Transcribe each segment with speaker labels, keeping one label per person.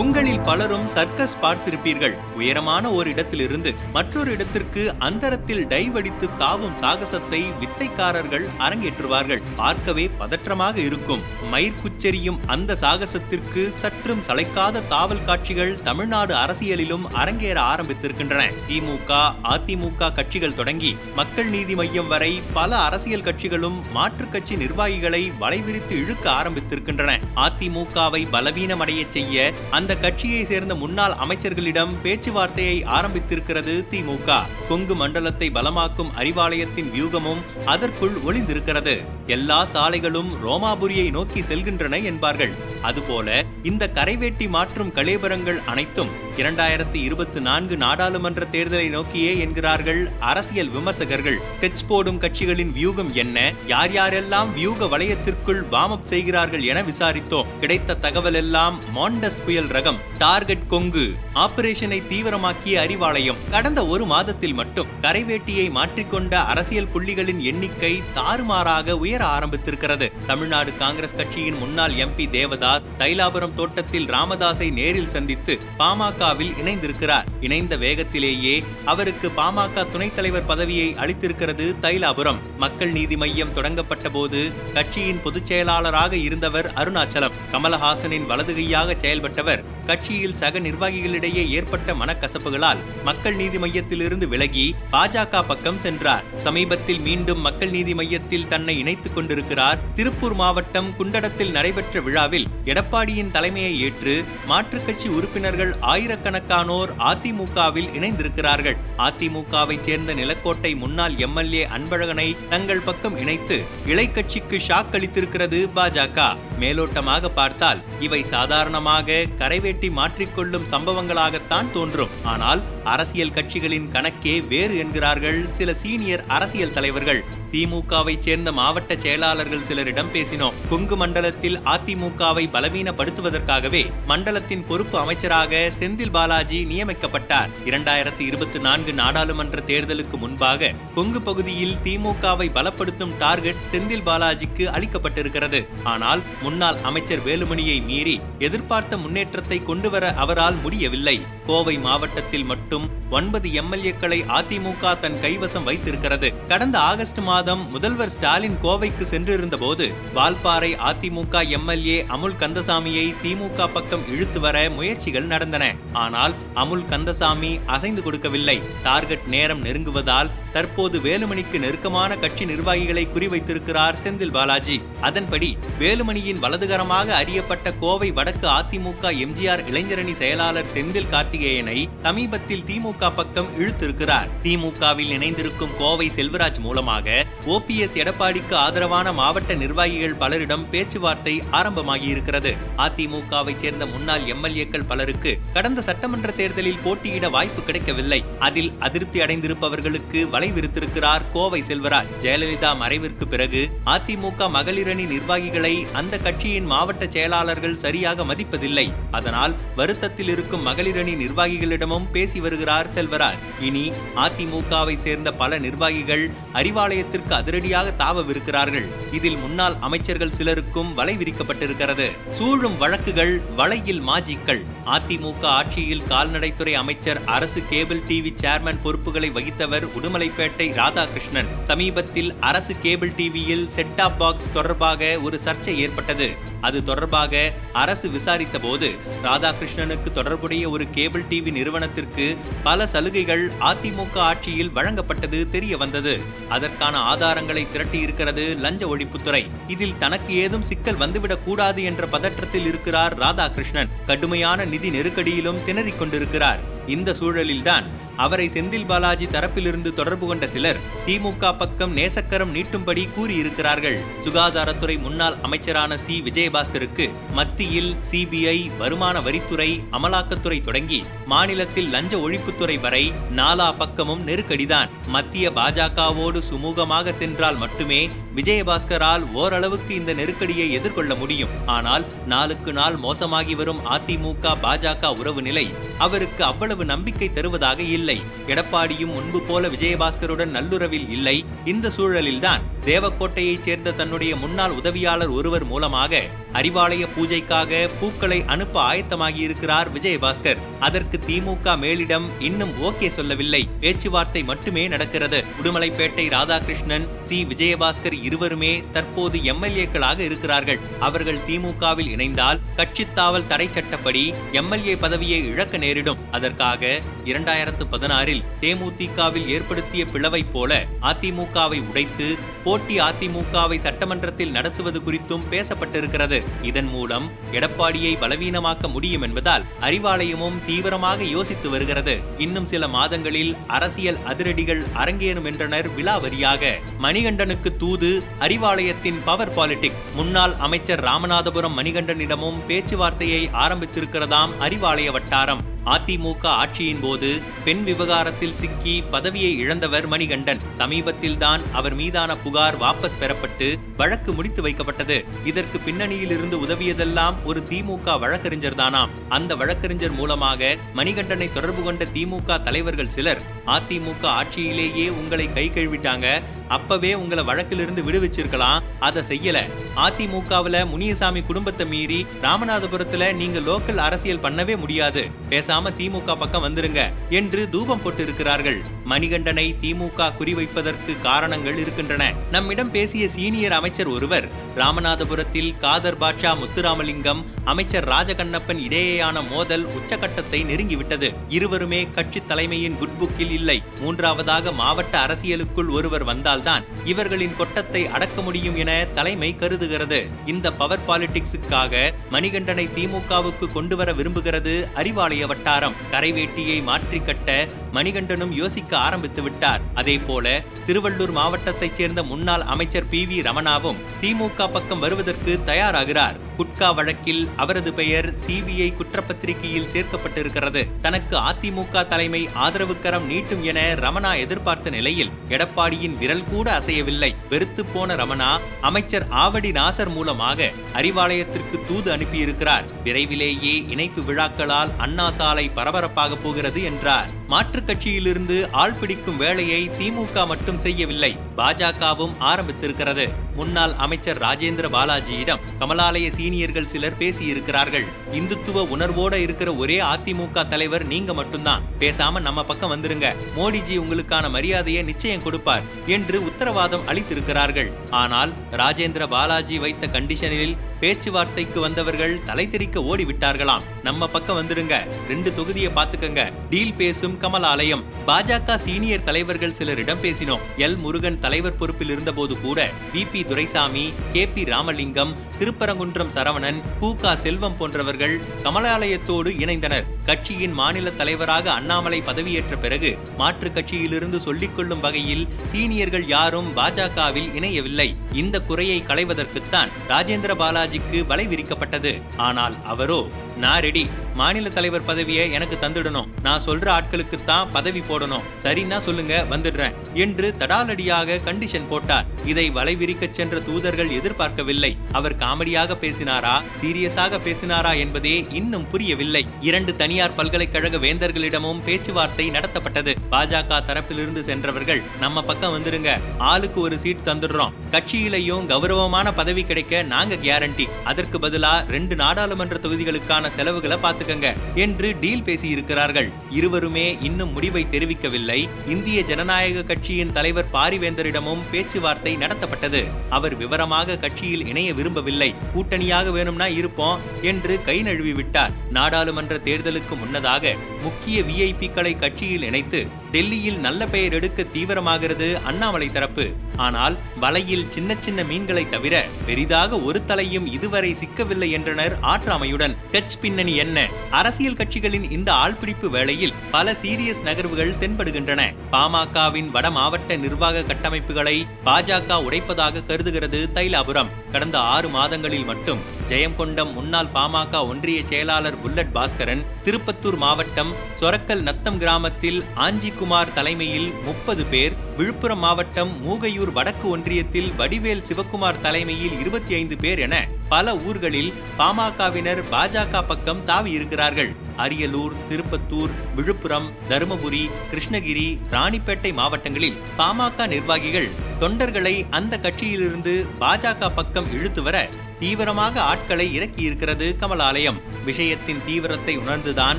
Speaker 1: உங்களில் பலரும் சர்க்கஸ் பார்த்திருப்பீர்கள். உயரமான ஒரு இடத்திலிருந்து மற்றொரு இடத்திற்கு அந்தரத்தில் டைவ் அடித்து தாவும் சாகசத்தை வித்தைக்காரர்கள் அரங்கேற்றுவார்கள். பார்க்கவே பதற்றமாக இருக்கும். மயிர்குச்செறியும் அந்த சாகசத்திற்கு சற்றும் சளைக்காத தாவல் காட்சிகள் தமிழ்நாடு அரசியலிலும் அரங்கேற ஆரம்பித்திருக்கின்றன. திமுக அதிமுக கட்சிகள் தொடங்கி மக்கள் நீதி மையம் வரை பல அரசியல் கட்சிகளும் மாற்றுக் கட்சி நிர்வாகிகளை வலைவிரித்து இழுக்க ஆரம்பித்திருக்கின்றன. அதிமுகவை பலவீனமடைய செய்ய அந்த கட்சியை சேர்ந்த முன்னாள் அமைச்சர்களிடம் பேச்சுவார்த்தையை ஆரம்பித்திருக்கிறது திமுக கொங்கு மண்டலத்தை பலமாக்கும் அறிவாலயத்தின் வியூகமும் அதற்குள் ஒளிந்திருக்கிறது. எல்லா சாலைகளும் ரோமாபுரியை நோக்கி செல்கின்றன என்பார்கள். அதுபோல இந்த கரைவேட்டி மாற்றும் கலேபரங்கள் அனைத்தும் இரண்டாயிரத்தி இருபத்தி நான்கு நாடாளுமன்ற தேர்தலை நோக்கியே என்கிறார்கள் அரசியல் விமர்சகர்கள். ஸ்கெச் போடும் கட்சிகளின் வியூகம் என்ன? யார் யாரெல்லாம் வியூக வளையத்திற்குள் வார்ம் அப் செய்கிறார்கள் என விசாரித்தோம். கிடைத்த தகவல் எல்லாம் மாண்டஸ் புயல் ரகம் டார்கெட் கொங்கு ஆபரேஷனை தீவிரமாக்கிய அறிவாலயம். கடந்த ஒரு மாதத்தில் மட்டும் கரைவேட்டியை மாற்றிக்கொண்ட அரசியல் புள்ளிகளின் எண்ணிக்கை தாறுமாறாக உயர் உயர ஆரம்பித்திருக்கிறது. தமிழ்நாடு காங்கிரஸ் கட்சியின் முன்னாள் எம்பி தேவதாஸ் தைலாபுரம் தோட்டத்தில் ராமதாஸை நேரில் சந்தித்து பாமகவில் இணைந்திருக்கிறார். இணைந்த வேகத்திலேயே அவருக்கு பாமக துணைத் தலைவர் பதவியை அளித்திருக்கிறது தைலாபுரம். மக்கள் நீதி மையம் தொடங்கப்பட்ட போது கட்சியின் பொதுச் செயலாளராக இருந்தவர் அருணாச்சலம். கமலஹாசனின் வலதுகையாக செயல்பட்டவர் கட்சியில் சக நிர்வாகிகளிடையே ஏற்பட்ட மனக்கசப்புகளால் மக்கள் நீதி மையத்திலிருந்து விலகி பாஜக பக்கம் சென்றார். சமீபத்தில் மீண்டும் மக்கள் நீதி மையத்தில் தன்னை இணைத்து இணைத்துக் கொண்டிருக்கிறார். திருப்பூர் மாவட்டம் குண்டடத்தில் நடைபெற்ற விழாவில் எடப்பாடியின் தலைமையை ஏற்று மாற்றுக் கட்சி உறுப்பினர்கள் ஆயிரக்கணக்கானோர் அதிமுகவில் இணைந்திருக்கிறார்கள். அதிமுகவை சேர்ந்த நிலக்கோட்டை முன்னாள் எம்எல்ஏ அன்பழகனை தங்கள் பக்கம் இணைத்து இளை கட்சிக்கு ஷாக் அளித்திருக்கிறது பாஜக. மேலோட்டமாக பார்த்தால் இவை சாதாரணமாக கரைவேட்டி மாற்றிக்கொள்ளும் சம்பவங்களாகத்தான் தோன்றும். ஆனால் அரசியல் கட்சிகளின் கணக்கே வேறு என்கிறார்கள் சில சீனியர் அரசியல் தலைவர்கள். திமுகவை சேர்ந்த மாவட்ட செயலாளர்கள் சிலரிடம் பேசினோம். கொங்கு மண்டலத்தில் அதிமுகவை பலவீனப்படுத்துவதற்காகவே மண்டலத்தின் பொறுப்பு அமைச்சராக செந்தில் பாலாஜி நியமிக்கப்பட்டார். இரண்டாயிரத்தி இருபத்தி நான்கு நாடாளுமன்ற தேர்தலுக்கு முன்பாக கொங்கு பகுதியில் திமுகவை பலப்படுத்தும் டார்கெட் செந்தில் பாலாஜிக்கு அளிக்கப்பட்டிருக்கிறது. ஆனால் முன்னாள் அமைச்சர் வேலுமணியை மீறி எதிர்பார்த்த முன்னேற்றத்தை கொண்டுவர அவரால் முடியவில்லை. கோவை மாவட்டத்தில் மட்டும் ஒன்பது எம்எல்ஏக்களை அதிமுக தன் கைவசம் வைத்திருக்கிறது. கடந்த ஆகஸ்ட் மாதம் முதல்வர் ஸ்டாலின் கோவைக்கு சென்றிருந்த போது வால்பாறை அதிமுக எம்எல்ஏ அமுல் கந்தசாமியை திமுக பக்கம் இழுத்து வர முயற்சிகள் நடந்தன. ஆனால் அமுல் கந்தசாமி அசைந்து கொடுக்கவில்லை. டார்கெட் நேரம் நெருங்குவதால் தற்போது வேலுமணிக்கு நெருக்கமான கட்சி நிர்வாகிகளை குறிவைத்திருக்கிறார் செந்தில் பாலாஜி. அதன்படி வேலுமணியின் வலதுகரமாக அறியப்பட்ட கோவை வடக்கு அதிமுக எம்ஜிஆர் இளைஞரணி செயலாளர் செந்தில் கார்த்திகேயனை சமீபத்தில் திமுக பக்கம் இழுத்திருக்கிறார். திமுகவில் இணைந்திருக்கும் கோவை செல்வராஜ் மூலமாக ஓபிஎஸ் எடப்பாடிக்கு ஆதரவான மாவட்ட நிர்வாகிகள் பலரிடம் பேச்சுவார்த்தை ஆரம்பமாகியிருக்கிறது. அதிமுகவை சேர்ந்த முன்னாள் எம்எல்ஏக்கள் பலருக்கு கடந்த சட்டமன்ற தேர்தலில் போட்டியிட வாய்ப்பு கிடைக்கவில்லை. அதில் அதிருப்தி அடைந்திருப்பவர்களுக்கு வலைவிருத்திருக்கிறார் கோவை செல்வராஜ். ஜெயலலிதா மறைவிற்கு பிறகு அதிமுக மகளிரணி நிர்வாகிகளை அந்த கட்சியின் மாவட்ட செயலாளர்கள் சரியாக மதிப்பதில்லை. அதனால் வருத்தத்தில் இருக்கும் மகளிரணி நிர்வாகிகளிடமும் பேசி வருகிறார் செல்வராஜ். இனி அதிமுகவை சேர்ந்த பல நிர்வாகிகள் அறிவாலயத்தில் அறிவாலயத்திற்கு அதிரடியாக தாவவிருக்கிறார்கள். இதில் முன்னாள் அமைச்சர்கள் சிலருக்கும் வலை விரிக்கப்பட்டிருக்கிறது. சூழும் வழக்குகள் வலையில் மாஜிக்கள். அதிமுக ஆட்சியில் கால்நடைத்துறை அமைச்சர் அரசு கேபிள் டிவி சேர்மன் பொறுப்புகளை வகித்தவர் உடுமலைப்பேட்டை ராதாகிருஷ்ணன். சமீபத்தில் அரசு கேபிள் டிவியில் செட்டாப் பாக்ஸ் தொடர்பாக ஒரு சர்ச்சை ஏற்பட்டது. அது தொடர்பாக அரசு விசாரித்த போது ராதாகிருஷ்ணனுக்கு தொடர்புடைய ஒரு கேபிள் டிவி நிறுவனத்திற்கு பல சலுகைகள் அதிமுக ஆட்சியில் வழங்கப்பட்டது தெரிய வந்தது அதற்கான ஆதாரங்களை திரட்டியிருக்கிறது லஞ்ச ஒழிப்புத்துறை. இதில் தனக்கு ஏதும் சிக்கல் வந்துவிடக் கூடாது என்ற பதற்றத்தில் இருக்கிறார் ராதாகிருஷ்ணன். கடுமையான நிதி நெருக்கடியிலும் திணறிக் கொண்டிருக்கிறார் இந்த சூழலில்தான் அவரை செந்தில் பாலாஜி தரப்பிலிருந்து தொடர்பு கொண்ட சிலர் திமுக பக்கம் நேசக்கரம் நீட்டும்படி கூறியிருக்கிறார்கள். சுகாதாரத்துறை முன்னாள் அமைச்சரான சி. விஜயபாஸ்கருக்கு மத்தியில் சிபிஐ வருமான வரித்துறை அமலாக்கத்துறை தொடங்கி மாநிலத்தில் லஞ்ச ஒழிப்புத்துறை வரை நாலா பக்கமும் நெருக்கடிதான். மத்திய பாஜகவோடு சுமூகமாக சென்றால் மட்டுமே விஜயபாஸ்கரால் ஓரளவுக்கு இந்த நெருக்கடியை எதிர்கொள்ள முடியும். ஆனால் நாளுக்கு நாள் மோசமாகி வரும் அதிமுக பாஜக உறவு நிலை அவருக்கு அவ்வளவு நம்பிக்கை தருவதாக இல்லை. இல்லை. எடப்பாடியும் முன்பு போல விஜயபாஸ்கருடன் நல்லுறவில் இல்லை. இந்த சூழலில்தான் தேவக்கோட்டையைச் சேர்ந்த தன்னுடைய முன்னாள் உதவியாளர் ஒருவர் மூலமாக அறிவாலய பூஜைக்காக பூக்களை அனுப்ப ஆயத்தமாகியிருக்கிறார் விஜயபாஸ்கர். அதற்கு திமுக மேலிடம் இன்னும் ஓகே சொல்லவில்லை. பேச்சுவார்த்தை மட்டுமே நடக்கிறது. உடுமலைப்பேட்டை ராதாகிருஷ்ணன் சி. விஜயபாஸ்கர் இருவருமே தற்போது எம்எல்ஏக்களாக இருக்கிறார்கள். அவர்கள் திமுகவில் இணைந்தால் கட்சித்தாவல் தடை சட்டப்படி எம்எல்ஏ பதவியை இழக்க நேரிடும். அதற்காக இரண்டாயிரத்து பதினாறில் தேமுதிகவில் ஏற்படுத்திய பிளவைப் போல அதிமுகவை உடைத்து போட்டி அதிமுகவை சட்டமன்றத்தில் நடத்துவது குறித்தும் பேசப்பட்டிருக்கிறது. இதன் மூலம் எடப்பாடியை பலவீனமாக்க முடியும் என்பதால் அறிவாலயமும் தீவிரமாக யோசித்து வருகிறது. இன்னும் சில மாதங்களில் அரசியல் அதிரடிகள் அரங்கேறும் என்றனர் விலாவரியாக. மணிகண்டனுக்கு தூது அறிவாலயத்தின் பவர் பாலிடிக். முன்னாள் அமைச்சர் ராமநாதபுரம் மணிகண்டனிடமும் பேச்சுவார்த்தையை ஆரம்பித்திருக்கிறதாம் அறிவாலய வட்டாரம். அதிமுக ஆட்சியின் போது பெண் விவகாரத்தில் சிக்கி பதவியை இழந்தவர் மணிகண்டன். சமீபத்தில் தான் அவர் மீதான புகார் வாபஸ் பெறப்பட்டு வழக்கு முடித்து வைக்கப்பட்டது. இதற்கு பின்னணியில் இருந்து உதவியதெல்லாம் ஒரு திமுக வழக்கறிஞர் தானாம் அந்த வழக்கறிஞர் மூலமாக மணிகண்டனை தொடர்பு கொண்ட திமுக தலைவர்கள் சிலர் அதிமுக ஆட்சியிலேயே உங்களை கை கழுவிட்டாங்க. அப்பவே உங்களை வழக்கிலிருந்து விடுவிச்சிருக்கலாம். அதை செய்யல. அதிமுகவுல முனியசாமி குடும்பத்தை மீறி ராமநாதபுரத்துல நீங்க லோக்கல் அரசியல் பண்ணவே முடியாது. பேசாம திமுக பக்கம் வந்துருங்க என்று தூபம் போட்டு இருக்கிறார்கள் மணிகண்டனை திமுக குறிவைப்பதற்கு காரணங்கள் இருக்கின்றன. நம்மிடம் பேசிய சீனியர் அமைச்சர் ஒருவர் ராமநாதபுரத்தில் காதர் பாட்சா முத்துராமலிங்கம் அமைச்சர் ராஜகண்ணப்பன் இடையேயான மோதல் உச்சகட்டத்தை நெருங்கிவிட்டது. இருவருமே கட்சி தலைமையின் குட்புக்கில் இல்லை. மூன்றாவதாக மாவட்ட அரசியலுக்குள் ஒருவர் வந்தால்தான் இவர்களின் கொட்டத்தை அடக்க முடியும் என தலைமை கருதுகிறது. இந்த பவர் பாலிடிக்ஸுக்காக மணிகண்டனை திமுகவுக்கு கொண்டு வர விரும்புகிறது அறிவாலய வட்டாரம் கரைவேட்டியை மாற்றி கட்ட மணிகண்டனும் யோசிக்க ஆரம்பித்து விட்டார். அதே போல திருவள்ளூர் மாவட்டத்தைச் சேர்ந்த முன்னாள் அமைச்சர் பி வி ரமணாவும் திமுக பக்கம் வருவதற்கு தயாராகிறார். குட்கா வழக்கில் அவரது பெயர் சிபிஐ குற்றப்பத்திரிகையில் சேர்க்கப்பட்டிருக்கிறது. தனக்கு அதிமுக தலைமை ஆதரவு கரம் நீட்டும் என ரமணா எதிர்பார்த்த நிலையில் எடப்பாடியின் விரல் கூட அசையவில்லை. வெறுத்து போன ரமணா அமைச்சர் ஆவடி நாசர் மூலமாக அறிவாலயத்திற்கு தூது அனுப்பியிருக்கிறார். விரைவிலேயே இணைப்பு விழாக்களால் அண்ணா சாலை பரபரப்பாக போகிறது என்றார். மாற்றுக் கட்சியிலிருந்து ஆள் பிடிக்கும் வேலையை திமுக மட்டும் செய்யவில்லை. பாஜகவும் ஆரம்பித்திருக்கிறது. முன்னாள் அமைச்சர் ராஜேந்திர பாலாஜியிடம் கமலாலய சீனியர்கள் சிலர் பேசியிருக்கிறார்கள். இந்துத்துவ உணர்வோட இருக்கிற ஒரே அதிமுக தலைவர் நீங்க மட்டும்தான். பேசாம நம்ம பக்கம் வந்துருங்க. மோடிஜி உங்களுக்கான மரியாதையை நிச்சயம் கொடுப்பார் என்று உத்தரவாதம் அளித்திருக்கிறார்கள். ஆனால் ராஜேந்திர பாலாஜி வைத்த கண்டிஷனில் பேச்சுவார்த்தைக்கு வந்தவர்கள் தலை தெறிக்க ஓடிவிட்டார்களாம். நம்ம பக்கம் வந்துடுங்க. ரெண்டு தொகுதியை பாத்துக்கங்க டீல் பேசும் கமலாலயம். பாஜக சீனியர் தலைவர்கள் சிலரிடம் பேசினோம். எல் முருகன் தலைவர் பொறுப்பில் இருந்தபோது கூட V P Duraisamy K P Ramalingam Thiruparankundram Saravanan பூகா Selvam போன்றவர்கள் கமலாலயத்தோடு இணைந்தனர். கட்சியின் மாநில தலைவராக அண்ணாமலை பதவியேற்ற பிறகு மாற்றுக் கட்சியிலிருந்து சொல்லிக் கொள்ளும் வகையில் சீனியர்கள் யாரும் பாஜகவில் இணையவில்லை. இந்த குறையை களைவதற்குத்தான் ராஜேந்திர பாலாஜிக்கு வலை விரிக்கப்பட்டது. ஆனால் அவரோ நான் ரெடி மாநில தலைவர் பதவியை எனக்கு தந்துடணும். நான் சொல்ற ஆட்களுக்கு தான் பதவி போடணும். சரின்னா சொல்லுங்க வந்துடுறேன் என்று தடாலடியாக கண்டிஷன் போட்டார். இதை வலைவிரிக்கச் சென்ற தூதர்கள் எதிர்பார்க்கவில்லை. அவர் காமெடியாக பேசினாரா சீரியஸாக பேசினாரா என்பதே இன்னும் புரியவில்லை. இரண்டு தனியார் பல்கலைக்கழக வேந்தர்களிடமும் பேச்சுவார்த்தை நடத்தப்பட்டது. பாஜக தரப்பிலிருந்து சென்றவர்கள் நம்ம பக்கம் வந்துருங்க. ஆளுக்கு ஒரு சீட் தந்துடுறோம். கட்சியிலையும் கௌரவமான பதவி கிடைக்க நாங்க கேரண்டி அதற்கு பதிலா ரெண்டு நாடாளுமன்ற தொகுதிகளுக்கான செலவுகளை பாத்துக்கங்க என்று டீல் பேசி இருக்கிறார்கள் இருவருமே இன்னும் முடிவை தெரிவிக்கவில்லை. இந்திய ஜனநாயக கட்சியின் தலைவர் பாரிவேந்தரிடமும் பேச்சுவார்த்தை நடத்தப்பட்டது. அவர் விவரமாக கட்சியில் இணைய விரும்பவில்லை. கூட்டணியாக வேணும்னா இருப்போம் என்று கை நழுவி விட்டார் நாடாளுமன்ற தேர்தலுக்கு முன்னதாக முக்கிய விஐபிக்களை கட்சியில் இணைத்து டெல்லியில் நல்ல பெயர் எடுக்க தீவிரமாகிறது அண்ணாமலை தரப்பு. ஆனால் வலையில் சின்ன சின்ன மீன்களை தவிர பெரிதாக ஒரு தலையும் இதுவரை சிக்கவில்லை என்றனர் ஆற்றாமையுடன். கட்ச் பின்னணி என்ன? அரசியல் கட்சிகளின் இந்த ஆள்பிடிப்பு வேளையில் பல சீரியஸ் நகர்வுகள் தென்படுகின்றன. பாமகவின் வட மாவட்ட நிர்வாக கட்டமைப்புகளை பாஜக உடைப்பதாக கருதுகிறது தைலாபுரம். கடந்த ஆறு மாதங்களில் மட்டும் ஜெயங்கொண்டம் முன்னாள் பாமக ஒன்றிய செயலாளர் புல்லட் பாஸ்கரன் திருப்பத்தூர் மாவட்டம் சொரக்கல் நத்தம் கிராமத்தில் ஆஞ்சி ஆஞ்சிக்குமார் தலைமையில் முப்பது பேர் விழுப்புரம் மாவட்டம் மூகையூர் வடக்கு ஒன்றியத்தில் வடிவேல் சிவக்குமார் தலைமையில் இருபத்தி ஐந்து பேர் என பல ஊர்களில் பாமகவினர் பாஜக பக்கம் தாவி இருக்கிறார்கள். அரியலூர் திருப்பத்தூர் விழுப்புரம் தருமபுரி கிருஷ்ணகிரி ராணிப்பேட்டை மாவட்டங்களில் பாமக நிர்வாகிகள் தொண்டர்களை அந்த கட்சியிலிருந்து பாஜக பக்கம் இழுத்து வர தீவிரமாக ஆட்களை இறக்கியிருக்கிறது கமலாலயம். விஷயத்தின் தீவிரத்தை உணர்ந்துதான்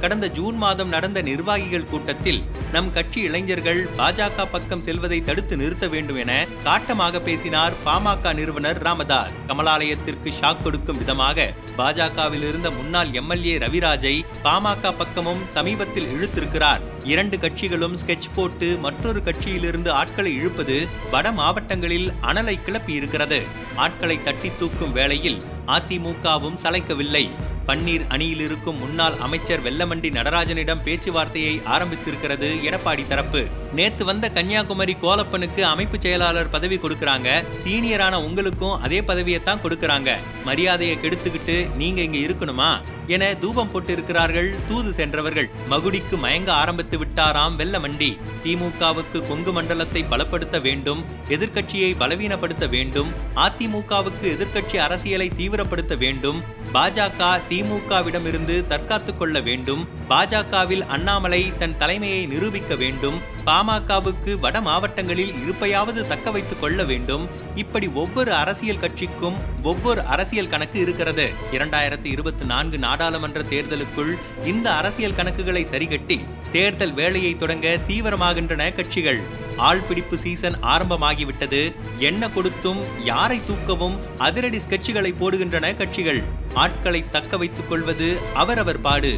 Speaker 1: கடந்த ஜூன் மாதம் நடந்த நிர்வாகிகள் கூட்டத்தில் நம் கட்சி இளைஞர்கள் பாஜக பக்கம் செல்வதை தடுத்து நிறுத்த வேண்டும் என காட்டமாக பேசினார் பாமக நிறுவனர் ராமதாஸ். கமலாலயத்திற்கு ஷாக் கொடுக்கும் விதமாக பாஜகவில் இருந்த முன்னாள் எம்எல்ஏ ரவிராஜை பாமக பக்கமும் சமீபத்தில் இழுத்திருக்கிறார். இரண்டு கட்சிகளும் ஸ்கெட்ச் போட்டு மற்றொரு கட்சியிலிருந்து ஆட்களை இழுப்பது வட மாவட்டங்களில் அனலை கிளப்பி இருக்கிறது ஆட்களை தட்டி தூக்கும் வேளையில் அதிமுகவும் சளைக்கவில்லை. பன்னீர் அணியில் இருக்கும் முன்னாள் அமைச்சர் வெல்லமண்டி நடராஜனிடம் பேச்சுவார்த்தையை ஆரம்பித்திருக்கிறது எடப்பாடி தரப்பு. நேத்து வந்த கன்னியாகுமரி கோலப்பனுக்கு அமைப்பு செயலாளர் பதவி கொடுக்கறாங்க. சீனியரான உங்களுக்கும் அதே பதவியை தான் கொடுக்கறாங்க. மரியாதையை கெடுத்துக்கிட்டு நீங்க இங்க இருக்கணுமா? என தூபம் போட்டிருக்கிறார்கள் தூது சென்றவர்கள். மகுடிக்கு மயங்க ஆரம்பித்து விட்டாராம் வெல்லமண்டி. திமுகவுக்கு கொங்கு மண்டலத்தை பலப்படுத்த வேண்டும் எதிர்க்கட்சியை பலவீனப்படுத்த வேண்டும் அதிமுகவுக்கு எதிர்க்கட்சி அரசியலை தீவிரப்படுத்த வேண்டும் பாஜக திமுகவிடமிருந்து தற்காத்துக் கொள்ள வேண்டும். பாஜகவில் அண்ணாமலை தன் தலைமையை நிரூபிக்க வேண்டும். பாமகவுக்கு வட மாவட்டங்களில் இருப்பையாவது தக்க வைத்துக் கொள்ள வேண்டும். இப்படி ஒவ்வொரு அரசியல் கட்சிக்கும் ஒவ்வொரு அரசியல் கணக்கு இருக்கிறது. இரண்டாயிரத்தி இருபத்தி நான்கு நாடாளுமன்ற தேர்தலுக்குள் இந்த அரசியல் கணக்குகளை சரிகட்டி தேர்தல் வேலையை தொடங்க தீவிரமாகின்றன கட்சிகள். ஆள்பிடிப்பு சீசன் ஆரம்பமாகிவிட்டது. என்ன கொடுத்தும் யாரை தூக்கவும் அதிரடி ஸ்கெட்சுகளை போடுகின்றன கட்சிகள். ஆட்களை தக்க வைத்துக் கொள்வது அவரவர் பாடு.